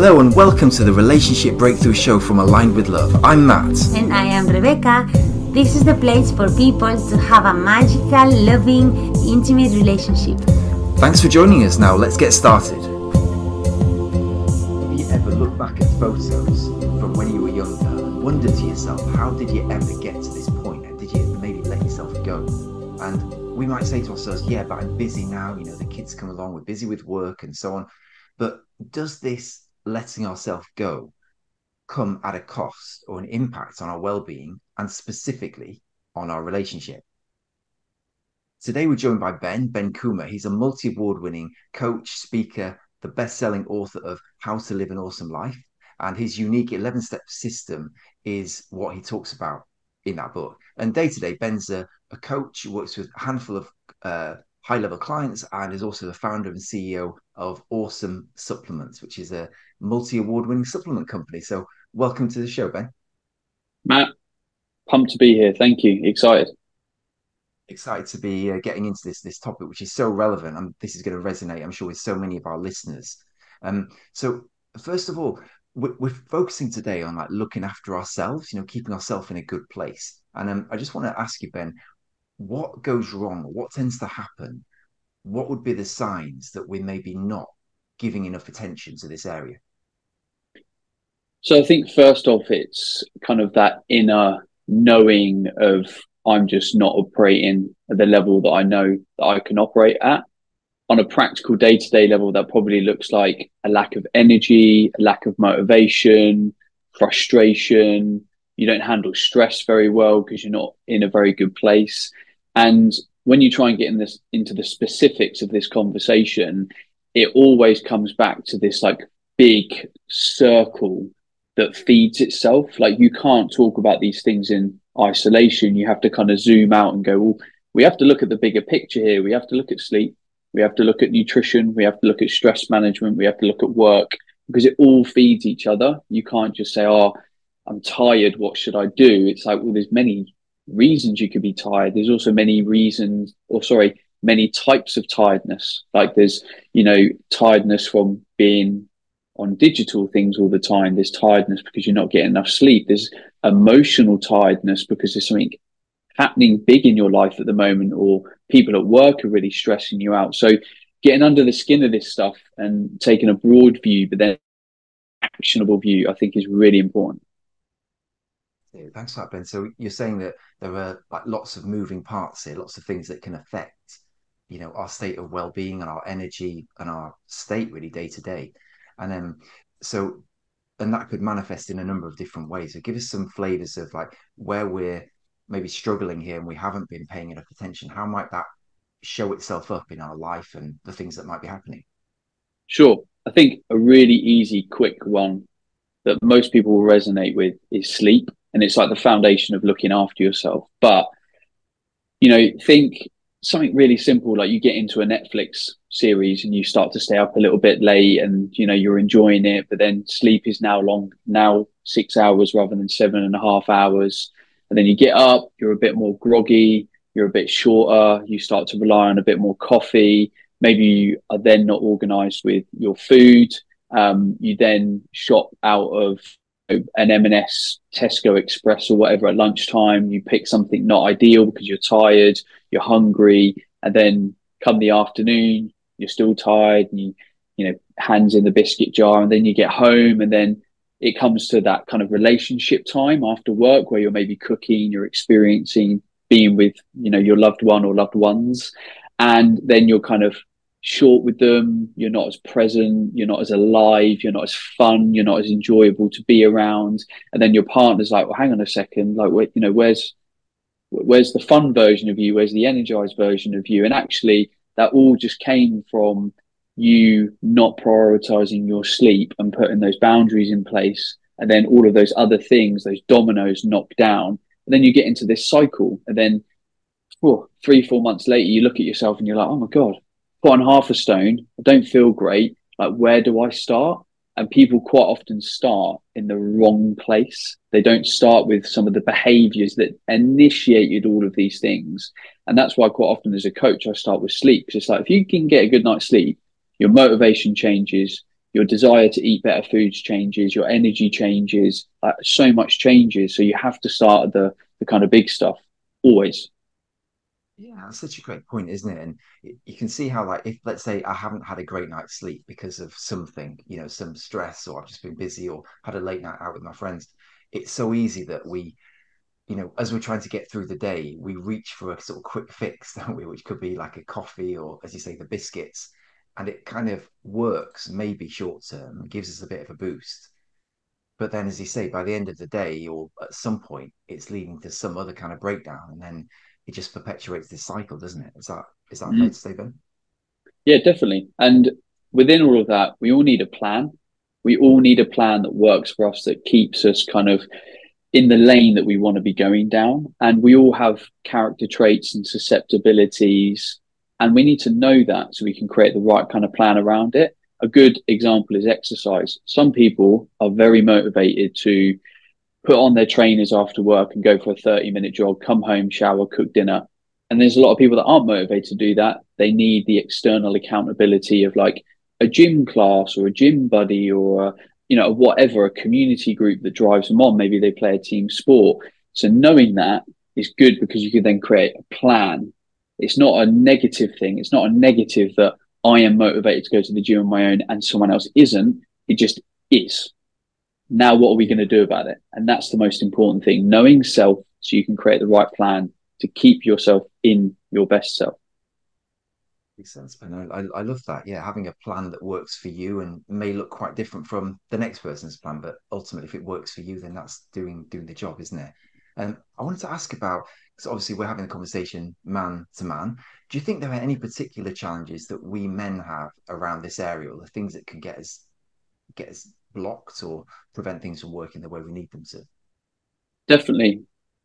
Hello and welcome to the Relationship Breakthrough Show from Aligned with Love. I'm Matt. And I am Rebecca. This is the place for people to have a magical, loving, intimate relationship. Thanks for joining us now. Let's get started. Have you ever looked back at photos from when you were younger and wondered to yourself, how did you ever get to this point? And did you maybe let yourself go? And we might say to ourselves, yeah, but I'm busy now. You know, the kids come along, we're busy with work and so on. But does this letting ourselves go come at a cost or an impact on our well-being and specifically on our relationship. Today we're joined by ben ben Coomber he's a multi-award winning coach speaker the best-selling author of how to live an awesome life and his unique 11-step system is what he talks about in that book. And day to day ben's a, a coach who works with a handful of uh, high level clients and is also the founder and CEO of Awesome Supplements, which is a multi award winning supplement company. So, welcome to the show, Ben. Matt, pumped to be here. Thank you. Excited. Excited to be uh, getting into this this topic, which is so relevant, and this is going to resonate, I'm sure, with so many of our listeners. Um, so, first of all, we're, we're focusing today on like looking after ourselves, you know, keeping ourselves in a good place. And um, I just want to ask you, Ben, what goes wrong? What tends to happen? What would be the signs that we're maybe not giving enough attention to this area? So I think first off, it's kind of that inner knowing of I'm just not operating at the level that I know that I can operate at. On a practical day to day level, that probably looks like a lack of energy, a lack of motivation, frustration. You don't handle stress very well because you're not in a very good place. And when you try and get in this into the specifics of this conversation, it always comes back to this like big circle that feeds itself. Like you can't talk about these things in isolation. You have to kind of zoom out and go, well, we have to look at the bigger picture here. We have to look at sleep. We have to look at nutrition. We have to look at stress management. We have to look at work because it all feeds each other. You can't just say, oh, I'm tired. What should I do? It's like, well, there's many reasons you could be tired. There's also many reasons, or sorry, many types of tiredness. Like there's, you know, tiredness from being on digital things all the time. There's tiredness because you're not getting enough sleep. There's emotional tiredness because there's something happening big in your life at the moment, or people at work are really stressing you out. So getting under the skin of this stuff and taking a broad view, but then actionable view, I think is really important. Thanks for that, Ben. So you're saying that there are like lots of moving parts here, lots of things that can affect, you know, our state of well-being and our energy and our state really day to day. And then so and that could manifest in a number of different ways. So give us some flavors of like where we're maybe struggling here and we haven't been paying enough attention. How might that show itself up in our life and the things that might be happening? Sure. I think a really easy, quick one that most people will resonate with is sleep and it's like the foundation of looking after yourself. But you know, think something really simple like you get into a Netflix series and you start to stay up a little bit late and you know you're enjoying it, but then sleep is now long now six hours rather than seven and a half hours. And then you get up, you're a bit more groggy, you're a bit shorter, you start to rely on a bit more coffee. Maybe you are then not organized with your food. Um, you then shop out of an M&S Tesco Express or whatever at lunchtime. You pick something not ideal because you're tired, you're hungry, and then come the afternoon, you're still tired, and you you know hands in the biscuit jar, and then you get home, and then it comes to that kind of relationship time after work where you're maybe cooking, you're experiencing being with you know your loved one or loved ones, and then you're kind of short with them. You're not as present. You're not as alive. You're not as fun. You're not as enjoyable to be around. And then your partner's like, well, hang on a second. Like, you know, where's where's the fun version of you? Where's the energized version of you? And actually, that all just came from you not prioritizing your sleep and putting those boundaries in place. And then all of those other things, those dominoes knock down. And then you get into this cycle. And then oh, three, four months later, you look at yourself and you're like, oh my God, put on half a stone. I don't feel great. Like, where do I start? And people quite often start in the wrong place. They don't start with some of the behaviors that initiated all of these things. And that's why quite often as a coach, I start with sleep. Because it's like, if you can get a good night's sleep, your motivation changes, your desire to eat better foods changes, your energy changes, uh, so much changes. So you have to start at the the kind of big stuff always. Yeah, that's such a great point, isn't it? And you can see how, like, if let's say I haven't had a great night's sleep because of something, you know, some stress, or I've just been busy, or had a late night out with my friends, it's so easy that we, you know, as we're trying to get through the day, we reach for a sort of quick fix, don't we? Which could be like a coffee, or as you say, the biscuits, and it kind of works, maybe short term, gives us a bit of a boost. But then, as you say, by the end of the day, or at some point, it's leading to some other kind of breakdown, and then it just perpetuates this cycle, doesn't it? Is that is that mm. fair to say, Ben? Yeah, definitely. And within all of that, we all need a plan. We all need a plan that works for us, that keeps us kind of in the lane that we want to be going down. And we all have character traits and susceptibilities. And we need to know that so we can create the right kind of plan around it. A good example is exercise. Some people are very motivated to put on their trainers after work and go for a 30 minute jog, come home, shower, cook dinner. And there's a lot of people that aren't motivated to do that. They need the external accountability of like a gym class or a gym buddy or a, you know whatever a community group that drives them on. Maybe they play a team sport. So knowing that is good because you can then create a plan. It's not a negative thing. It's not a negative that I am motivated to go to the gym on my own and someone else isn't. It just is now what are we going to do about it? And that's the most important thing knowing self so you can create the right plan to keep yourself in your best self. Makes sense ben. I, I love that. Yeah having a plan that works for you and may look quite different from the next person's plan but ultimately if it works for you then that's doing doing the job isn't it? And um, i wanted to ask about because obviously we're having a conversation man to man. Do you think there are any particular challenges that we men have around this area or the things that can get us get us blocked or prevent things from working the way we need them to? Definitely.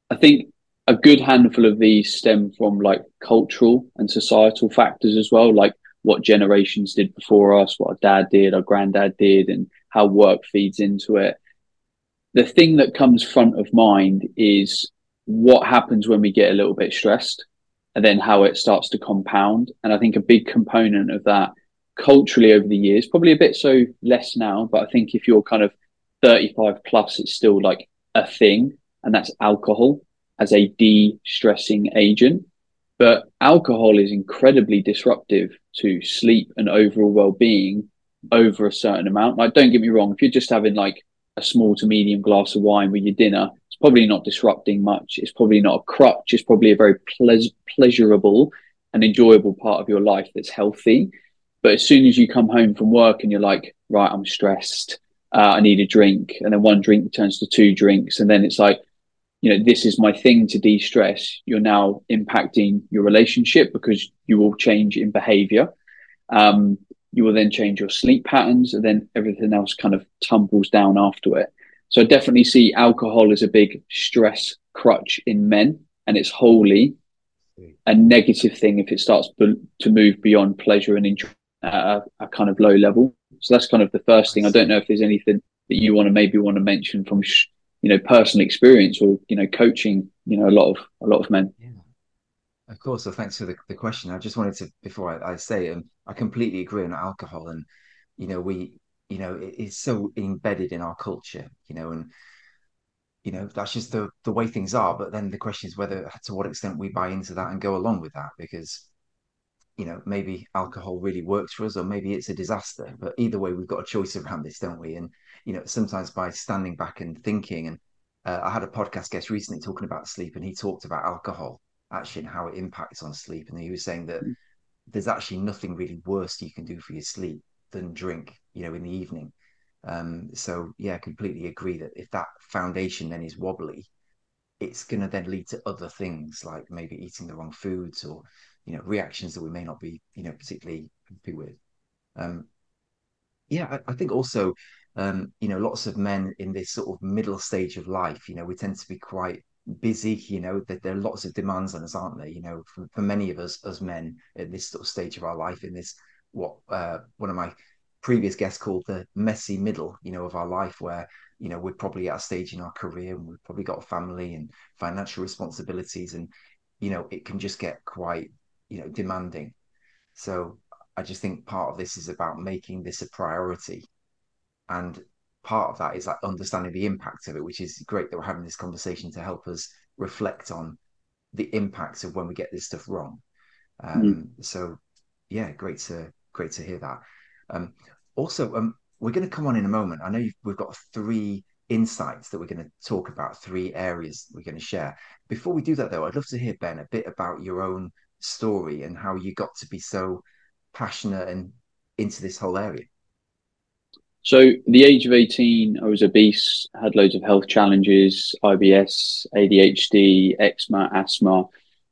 I think a good handful of these stem from like cultural and societal factors as well, like what generations did before us, what our dad did, our granddad did, and how work feeds into it. The thing that comes front of mind is what happens when we get a little bit stressed and then how it starts to compound. And I think a big component of that culturally over the years, probably a bit so less now, but I think if you're kind of 35 plus, it's still like a thing, and that's alcohol as a de stressing agent. But alcohol is incredibly disruptive to sleep and overall well being over a certain amount. Like, don't get me wrong, if you're just having like a small to medium glass of wine with your dinner, it's probably not disrupting much. It's probably not a crutch. It's probably a very ple- pleasurable and enjoyable part of your life that's healthy. But as soon as you come home from work and you're like, right, I'm stressed, uh, I need a drink, and then one drink turns to two drinks, and then it's like, you know, this is my thing to de stress. You're now impacting your relationship because you will change in behavior. Um, you will then change your sleep patterns, and then everything else kind of tumbles down after it. So I definitely see alcohol as a big stress crutch in men, and it's wholly a negative thing if it starts to move beyond pleasure and enjoyment at a, a kind of low level. So that's kind of the first thing. I don't know if there's anything that you want to maybe want to mention from you know personal experience or you know coaching you know a lot of a lot of men. Yeah. Of course. So thanks for the, the question. I just wanted to before I, I say um, I completely agree on alcohol and you know we you know it, it's so embedded in our culture you know and you know that's just the the way things are but then the question is whether to what extent we buy into that and go along with that because you know, maybe alcohol really works for us, or maybe it's a disaster. But either way, we've got a choice around this, don't we? And you know, sometimes by standing back and thinking, and uh, I had a podcast guest recently talking about sleep, and he talked about alcohol actually and how it impacts on sleep, and he was saying that mm. there's actually nothing really worse you can do for your sleep than drink, you know, in the evening. Um, so yeah, I completely agree that if that foundation then is wobbly, it's going to then lead to other things like maybe eating the wrong foods or you know reactions that we may not be you know particularly happy with. Um yeah I, I think also um you know lots of men in this sort of middle stage of life you know we tend to be quite busy you know that there are lots of demands on us aren't there? You know for, for many of us as men at this sort of stage of our life in this what uh one of my previous guests called the messy middle you know of our life where you know we're probably at a stage in our career and we've probably got a family and financial responsibilities and you know it can just get quite you know demanding so i just think part of this is about making this a priority and part of that is like understanding the impact of it, which is great that we're having this conversation to help us reflect on the impacts of when we get this stuff wrong. Um, mm. So, yeah, great to great to hear that. Um, also, um, we're going to come on in a moment. I know we've got three insights that we're going to talk about, three areas we're going to share. Before we do that, though, I'd love to hear Ben a bit about your own story and how you got to be so passionate and into this whole area. So, the age of 18, I was obese, had loads of health challenges, IBS, ADHD, eczema, asthma.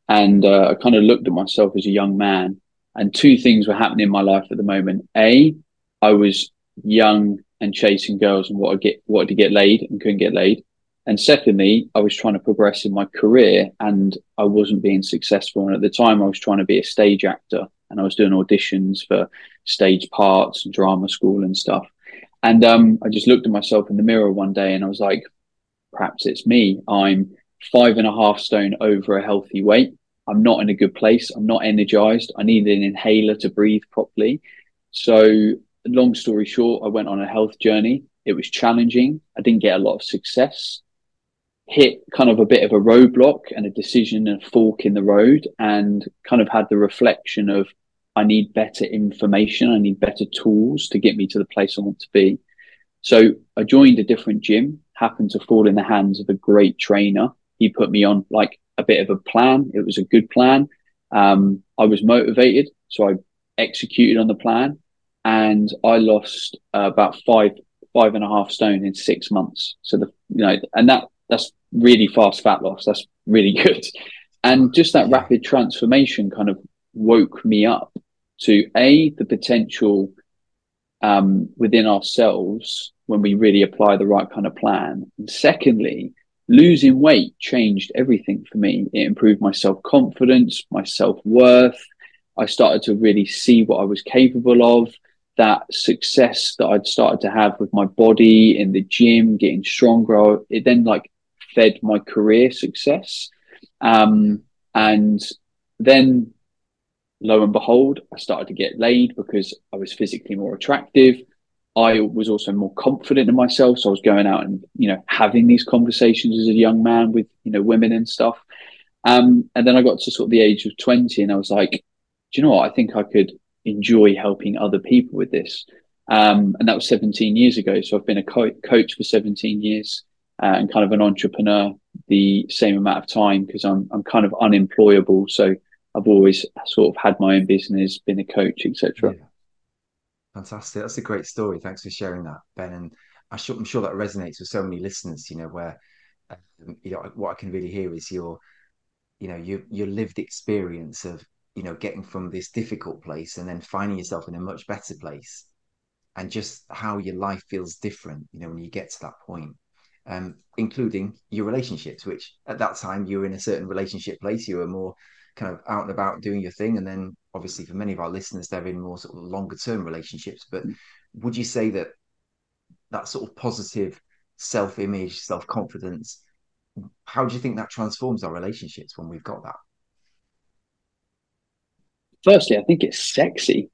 And uh, I kind of looked at myself as a young man. And two things were happening in my life at the moment. A, I was young and chasing girls and what I get, wanted to get laid and couldn't get laid. And secondly, I was trying to progress in my career and I wasn't being successful. And at the time, I was trying to be a stage actor and I was doing auditions for stage parts and drama school and stuff. And um, I just looked at myself in the mirror one day and I was like, perhaps it's me. I'm five and a half stone over a healthy weight. I'm not in a good place. I'm not energized. I need an inhaler to breathe properly. So, long story short, I went on a health journey. It was challenging. I didn't get a lot of success. Hit kind of a bit of a roadblock and a decision and a fork in the road, and kind of had the reflection of I need better information. I need better tools to get me to the place I want to be. So I joined a different gym, happened to fall in the hands of a great trainer. He put me on like a bit of a plan. It was a good plan. Um, I was motivated, so I executed on the plan, and I lost uh, about five five and a half stone in six months. So the you know, and that that's really fast fat loss. That's really good, and just that rapid transformation kind of woke me up to a the potential um, within ourselves when we really apply the right kind of plan, and secondly, losing weight changed everything for me. It improved my self confidence, my self worth. I started to really see what I was capable of. That success that I'd started to have with my body in the gym, getting stronger, it then like fed my career success. Um, and then lo and behold, I started to get laid because I was physically more attractive. I was also more confident in myself. So I was going out and, you know, having these conversations as a young man with, you know, women and stuff. Um, and then I got to sort of the age of 20 and I was like, do you know what? I think I could enjoy helping other people with this. Um, and that was 17 years ago. So I've been a co- coach for 17 years and kind of an entrepreneur the same amount of time because I'm, I'm kind of unemployable. So I've always sort of had my own business, been a coach, etc. Yeah. Fantastic. That's a great story. Thanks for sharing that, Ben. And I'm sure, I'm sure that resonates with so many listeners. You know, where um, you know what I can really hear is your, you know, your your lived experience of you know getting from this difficult place and then finding yourself in a much better place, and just how your life feels different. You know, when you get to that point. Um, including your relationships, which at that time you were in a certain relationship place, you were more kind of out and about doing your thing, and then obviously for many of our listeners, they're in more sort of longer term relationships. But would you say that that sort of positive self image, self confidence, how do you think that transforms our relationships when we've got that? Firstly, I think it's sexy.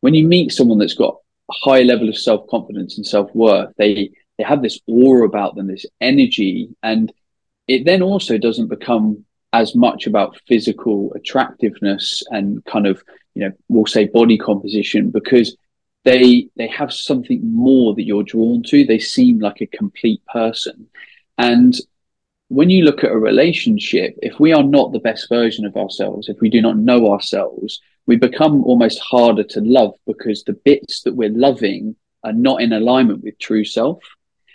When you meet someone that's got a high level of self confidence and self worth, they they have this aura about them, this energy, and it then also doesn't become as much about physical attractiveness and kind of you know we'll say body composition because they they have something more that you're drawn to. They seem like a complete person. And when you look at a relationship if we are not the best version of ourselves if we do not know ourselves we become almost harder to love because the bits that we're loving are not in alignment with true self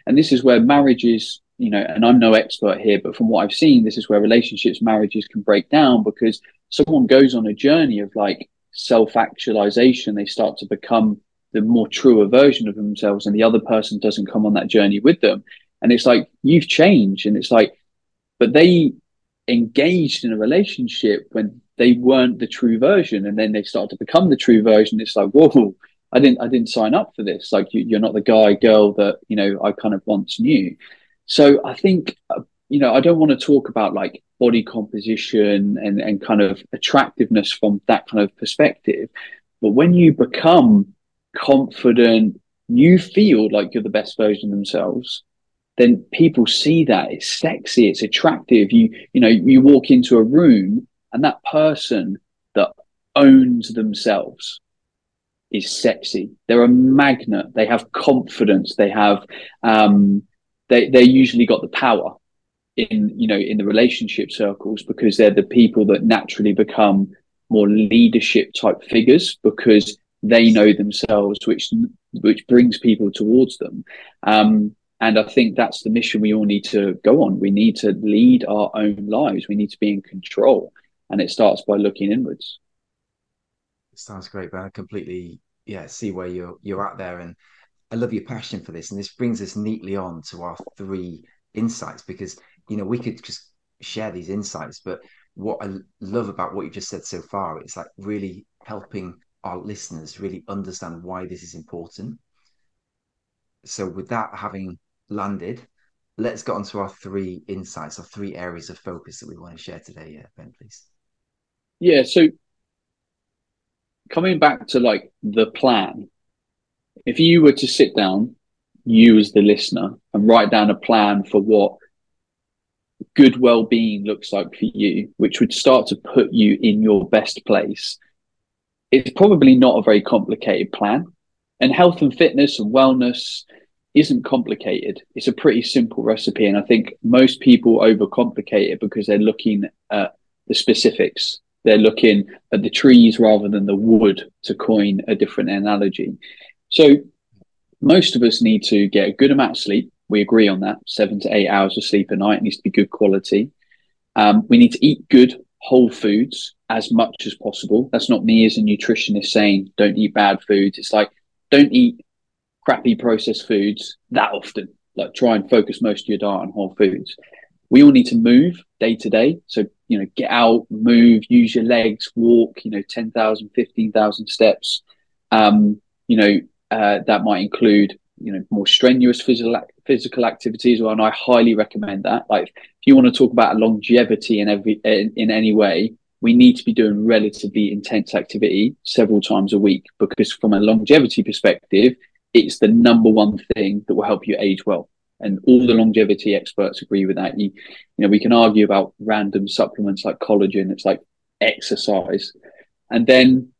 and this is where marriages you know, and I'm no expert here, but from what I've seen, this is where relationships, marriages can break down because someone goes on a journey of like self actualization. They start to become the more truer version of themselves, and the other person doesn't come on that journey with them. And it's like, you've changed. And it's like, but they engaged in a relationship when they weren't the true version. And then they start to become the true version. It's like, whoa, I didn't, I didn't sign up for this. Like you, you're not the guy, girl that, you know, I kind of once knew. So I think, uh, you know, I don't want to talk about like body composition and, and kind of attractiveness from that kind of perspective. But when you become confident, you feel like you're the best version of themselves, then people see that it's sexy, it's attractive. You you know you walk into a room and that person that owns themselves is sexy. They're a magnet. They have confidence. They have um, they they usually got the power in you know in the relationship circles because they're the people that naturally become more leadership type figures because they know themselves which which brings people towards them um, and i think that's the mission we all need to go on we need to lead our own lives we need to be in control and it starts by looking inwards sounds great but i completely yeah see where you're you're at there and i love your passion for this and this brings us neatly on to our three insights because you know, we could just share these insights, but what I love about what you just said so far, it's like really helping our listeners really understand why this is important. So, with that having landed, let's get on to our three insights, our three areas of focus that we want to share today. Yeah, Ben, please. Yeah. So, coming back to like the plan, if you were to sit down, you as the listener, and write down a plan for what good well-being looks like for you which would start to put you in your best place it's probably not a very complicated plan. And health and fitness and wellness isn't complicated. It's a pretty simple recipe and i think most people overcomplicate it because they're looking at the specifics they're looking at the trees rather than the wood to coin a different analogy so most of us need to get a good amount of sleep we agree on that. Seven to eight hours of sleep a night it needs to be good quality. Um, we need to eat good whole foods as much as possible. That's not me as a nutritionist saying don't eat bad foods. It's like don't eat crappy processed foods that often. Like try and focus most of your diet on whole foods. We all need to move day to day. So, you know, get out, move, use your legs, walk, you know, 10,000, 15,000 steps. Um, you know, uh, that might include, you know, more strenuous physical physical activity as well, and I highly recommend that. Like, if you want to talk about longevity in every in, in any way, we need to be doing relatively intense activity several times a week because, from a longevity perspective, it's the number one thing that will help you age well. And all the longevity experts agree with that. You, you know, we can argue about random supplements like collagen. It's like exercise, and then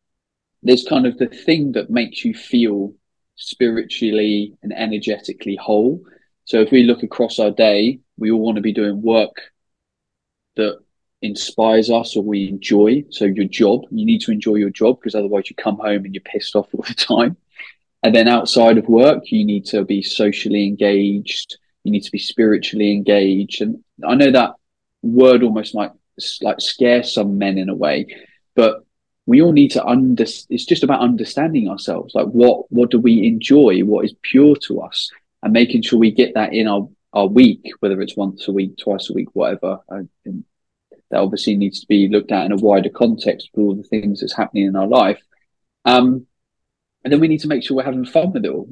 there's kind of the thing that makes you feel spiritually and energetically whole. So if we look across our day, we all want to be doing work that inspires us or we enjoy. So your job, you need to enjoy your job because otherwise you come home and you're pissed off all the time. And then outside of work, you need to be socially engaged. You need to be spiritually engaged. And I know that word almost like like scares some men in a way, but we all need to under. It's just about understanding ourselves. Like what what do we enjoy? What is pure to us? and making sure we get that in our, our week, whether it's once a week, twice a week, whatever. that obviously needs to be looked at in a wider context with all the things that's happening in our life. Um, and then we need to make sure we're having fun with it all.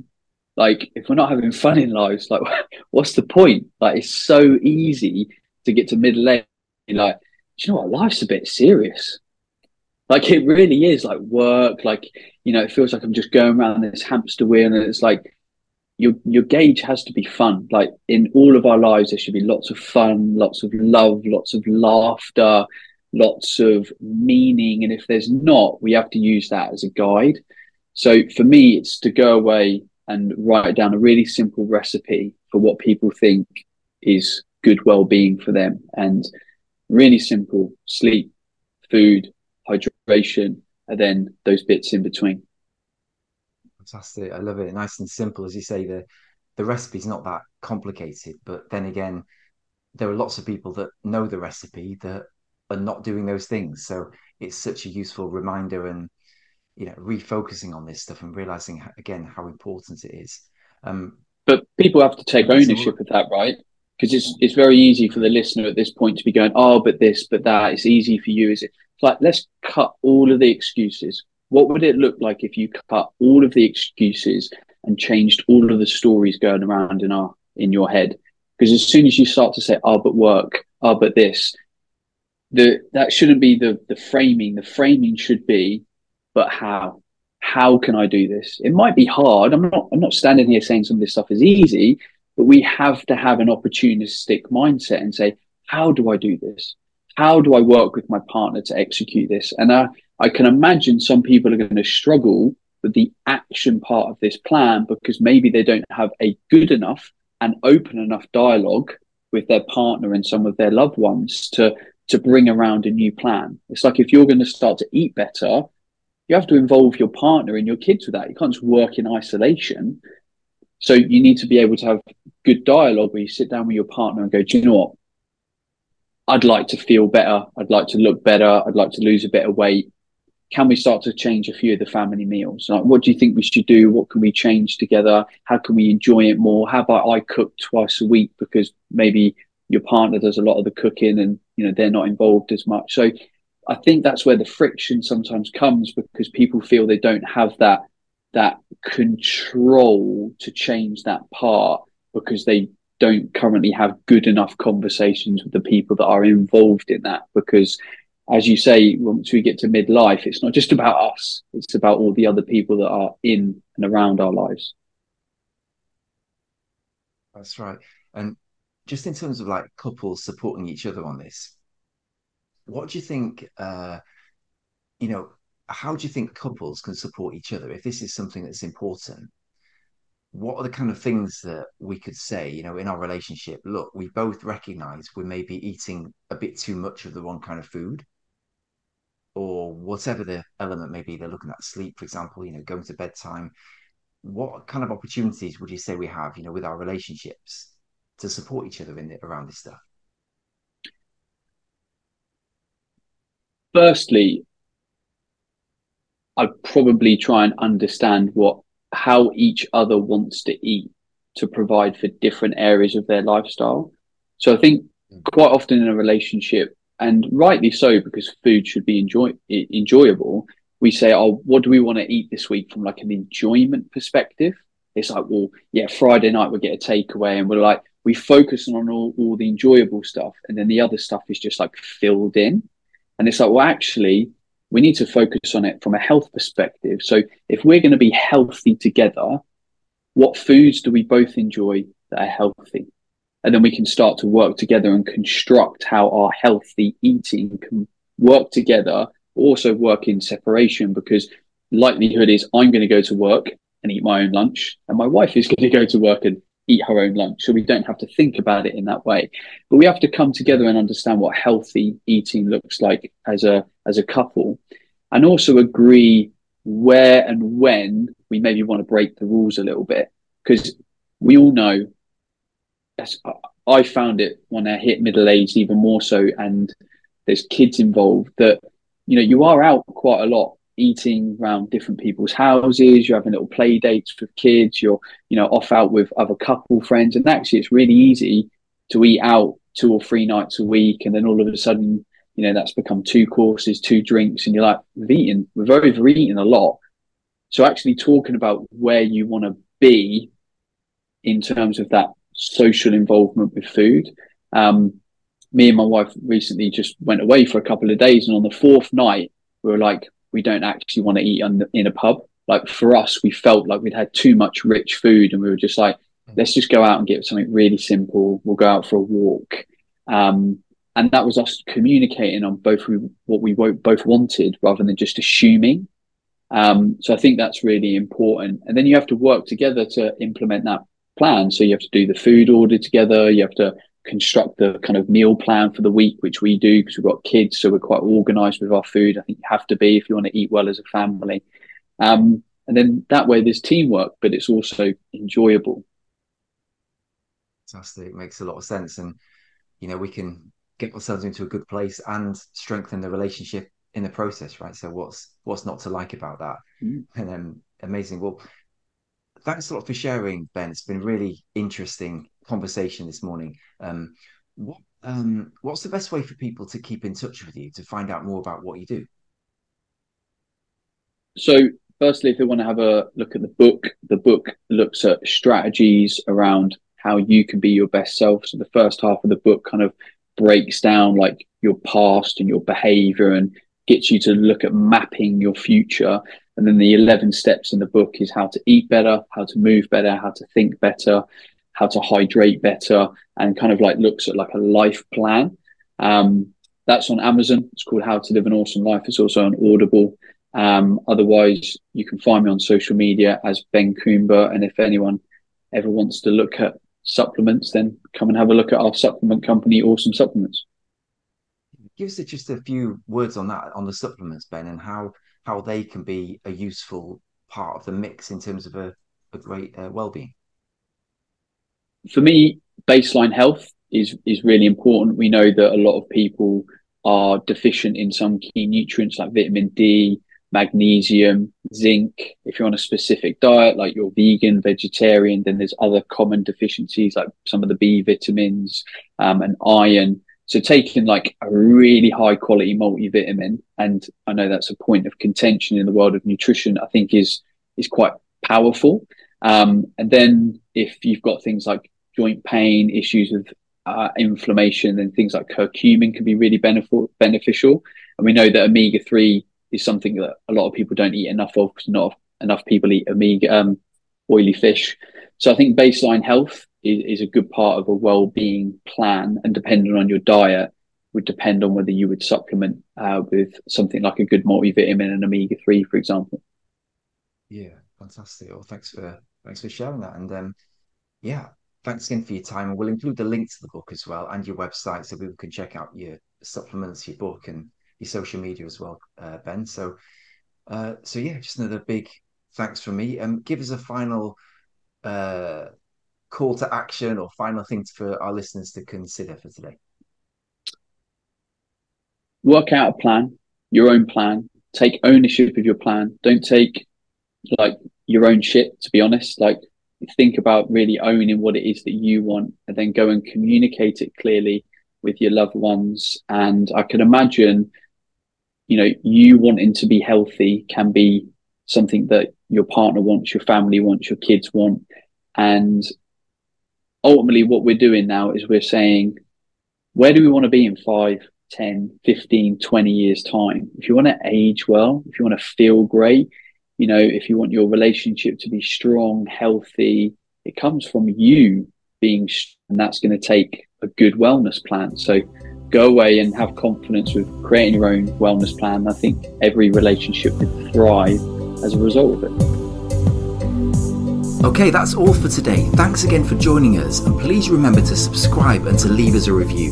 Like, if we're not having fun in lives, like, what's the point? Like, it's so easy to get to middle age. Like, you know what? Life's a bit serious. Like, it really is like work. Like, you know, it feels like I'm just going around this hamster wheel and it's like, your your gauge has to be fun. Like in all of our lives, there should be lots of fun, lots of love, lots of laughter, lots of meaning. And if there's not, we have to use that as a guide. So for me, it's to go away and write down a really simple recipe for what people think is good well-being for them, and really simple: sleep, food, hydration, and then those bits in between fantastic. I love it. Nice and simple, as you say. The the recipe's not that complicated, but then again, there are lots of people that know the recipe that are not doing those things. So it's such a useful reminder and you know refocusing on this stuff and realizing again how important it is. Um, but people have to take ownership of that, right? Because it's it's very easy for the listener at this point to be going, oh, but this, but that. It's easy for you. Is it? It's like let's cut all of the excuses what would it look like if you cut all of the excuses and changed all of the stories going around in our in your head? Because as soon as you start to say, "Oh, but work," "Oh, but this," the that shouldn't be the the framing. The framing should be, "But how? how can I do this? It might be hard. I'm not I'm not standing here saying some of this stuff is easy, but we have to have an opportunistic mindset and say, how do I do this? How do I work with my partner to execute this? And I, I can imagine some people are going to struggle with the action part of this plan because maybe they don't have a good enough and open enough dialogue with their partner and some of their loved ones to to bring around a new plan. It's like if you're going to start to eat better, you have to involve your partner and your kids with that. You can't just work in isolation. So you need to be able to have good dialogue where you sit down with your partner and go, do you know what? I'd like to feel better. I'd like to look better. I'd like to lose a bit of weight. Can we start to change a few of the family meals? Like, what do you think we should do? What can we change together? How can we enjoy it more? How about I cook twice a week because maybe your partner does a lot of the cooking and you know they're not involved as much. So I think that's where the friction sometimes comes because people feel they don't have that that control to change that part because they don't currently have good enough conversations with the people that are involved in that because as you say once we get to midlife it's not just about us it's about all the other people that are in and around our lives. That's right. And just in terms of like couples supporting each other on this what do you think uh you know how do you think couples can support each other if this is something that's important what are the kind of things that we could say, you know, in our relationship? Look, we both recognize we may be eating a bit too much of the wrong kind of food, or whatever the element may be. They're looking at sleep, for example, you know, going to bedtime. What kind of opportunities would you say we have, you know, with our relationships to support each other in the, around this stuff? Firstly, I'd probably try and understand what how each other wants to eat to provide for different areas of their lifestyle. So I think mm. quite often in a relationship, and rightly so, because food should be enjoy enjoyable. We say, "Oh, what do we want to eat this week?" From like an enjoyment perspective, it's like, "Well, yeah, Friday night we get a takeaway," and we're like, we focus on all, all the enjoyable stuff, and then the other stuff is just like filled in. And it's like, well, actually, we need to focus on it from a health perspective. So if we're going to be healthy together, what foods do we both enjoy that are healthy? And then we can start to work together and construct how our healthy eating can work together, also work in separation because likelihood is I'm going to go to work and eat my own lunch and my wife is going to go to work and eat her own lunch. So we don't have to think about it in that way. But we have to come together and understand what healthy eating looks like as a as a couple, and also agree where and when we maybe want to break the rules a little bit because we all know. Uh, I found it when I hit middle age even more so, and there's kids involved that you know you are out quite a lot eating around different people's houses, you're having little play dates with kids, you're, you know, off out with other couple friends. And actually it's really easy to eat out two or three nights a week. And then all of a sudden, you know, that's become two courses, two drinks, and you're like, we've eaten, we've overeaten a lot. So actually talking about where you want to be in terms of that social involvement with food. Um, me and my wife recently just went away for a couple of days, and on the fourth night, we were like, we don't actually want to eat on, in a pub. Like for us, we felt like we'd had too much rich food, and we were just like, let's just go out and get something really simple. We'll go out for a walk. Um, and that was us communicating on both what we both wanted rather than just assuming. Um, so I think that's really important. And then you have to work together to implement that plan. So you have to do the food order together. You have to construct the kind of meal plan for the week, which we do because we've got kids, so we're quite organised with our food. I think you have to be if you want to eat well as a family. Um, and then that way there's teamwork, but it's also enjoyable. Fantastic, makes a lot of sense, and you know we can get ourselves into a good place and strengthen the relationship in the process, right? So what's what's not to like about that? Mm. And then amazing. Well, thanks a lot for sharing, Ben. It's been really interesting conversation this morning. Um, what um, what's the best way for people to keep in touch with you to find out more about what you do? So, firstly, if they want to have a look at the book, the book looks at strategies around how you can be your best self. So, the first half of the book kind of breaks down like your past and your behavior and gets you to look at mapping your future. And then the 11 steps in the book is how to eat better, how to move better, how to think better, how to hydrate better, and kind of like looks at like a life plan. Um, that's on Amazon. It's called How to Live an Awesome Life. It's also on Audible. Um, otherwise, you can find me on social media as Ben Coomber. And if anyone ever wants to look at supplements, then come and have a look at our supplement company, Awesome Supplements. Give us just a few words on that, on the supplements, Ben, and how how they can be a useful part of the mix in terms of a, a great uh, well-being. For me, baseline health is is really important. We know that a lot of people are deficient in some key nutrients like vitamin D, magnesium, zinc. If you're on a specific diet, like you're vegan, vegetarian, then there's other common deficiencies like some of the B vitamins um, and iron. So taking like a really high quality multivitamin, and I know that's a point of contention in the world of nutrition, I think is is quite powerful. Um, and then if you've got things like joint pain, issues with uh, inflammation, and things like curcumin can be really benefit, beneficial. And we know that omega three is something that a lot of people don't eat enough of because not enough people eat omega um, oily fish. So I think baseline health is, is a good part of a well-being plan, and depending on your diet, would depend on whether you would supplement uh, with something like a good multivitamin and omega three, for example. Yeah, fantastic. Well, thanks for thanks for sharing that, and um, yeah, thanks again for your time. And we'll include the link to the book as well and your website so people can check out your supplements, your book, and your social media as well, uh, Ben. So, uh, so yeah, just another big thanks from me. Um, give us a final uh, call to action or final things for our listeners to consider for today. Work out a plan, your own plan. Take ownership of your plan. Don't take like your own shit. To be honest, like think about really owning what it is that you want, and then go and communicate it clearly with your loved ones. And I can imagine you know, you wanting to be healthy can be something that your partner wants, your family wants, your kids want. And ultimately, what we're doing now is we're saying, where do we want to be in five, 10, 15, 20 years' time? If you want to age well, if you want to feel great, you know, if you want your relationship to be strong, healthy, it comes from you being, and that's going to take a good wellness plan. So, go away and have confidence with creating your own wellness plan. I think every relationship would thrive as a result of it. Okay, that's all for today. Thanks again for joining us, and please remember to subscribe and to leave us a review.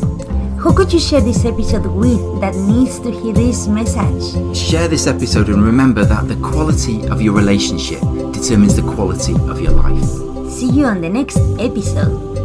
Who could you share this episode with that needs to hear this message? Share this episode and remember that the quality of your relationship determines the quality of your life. See you on the next episode.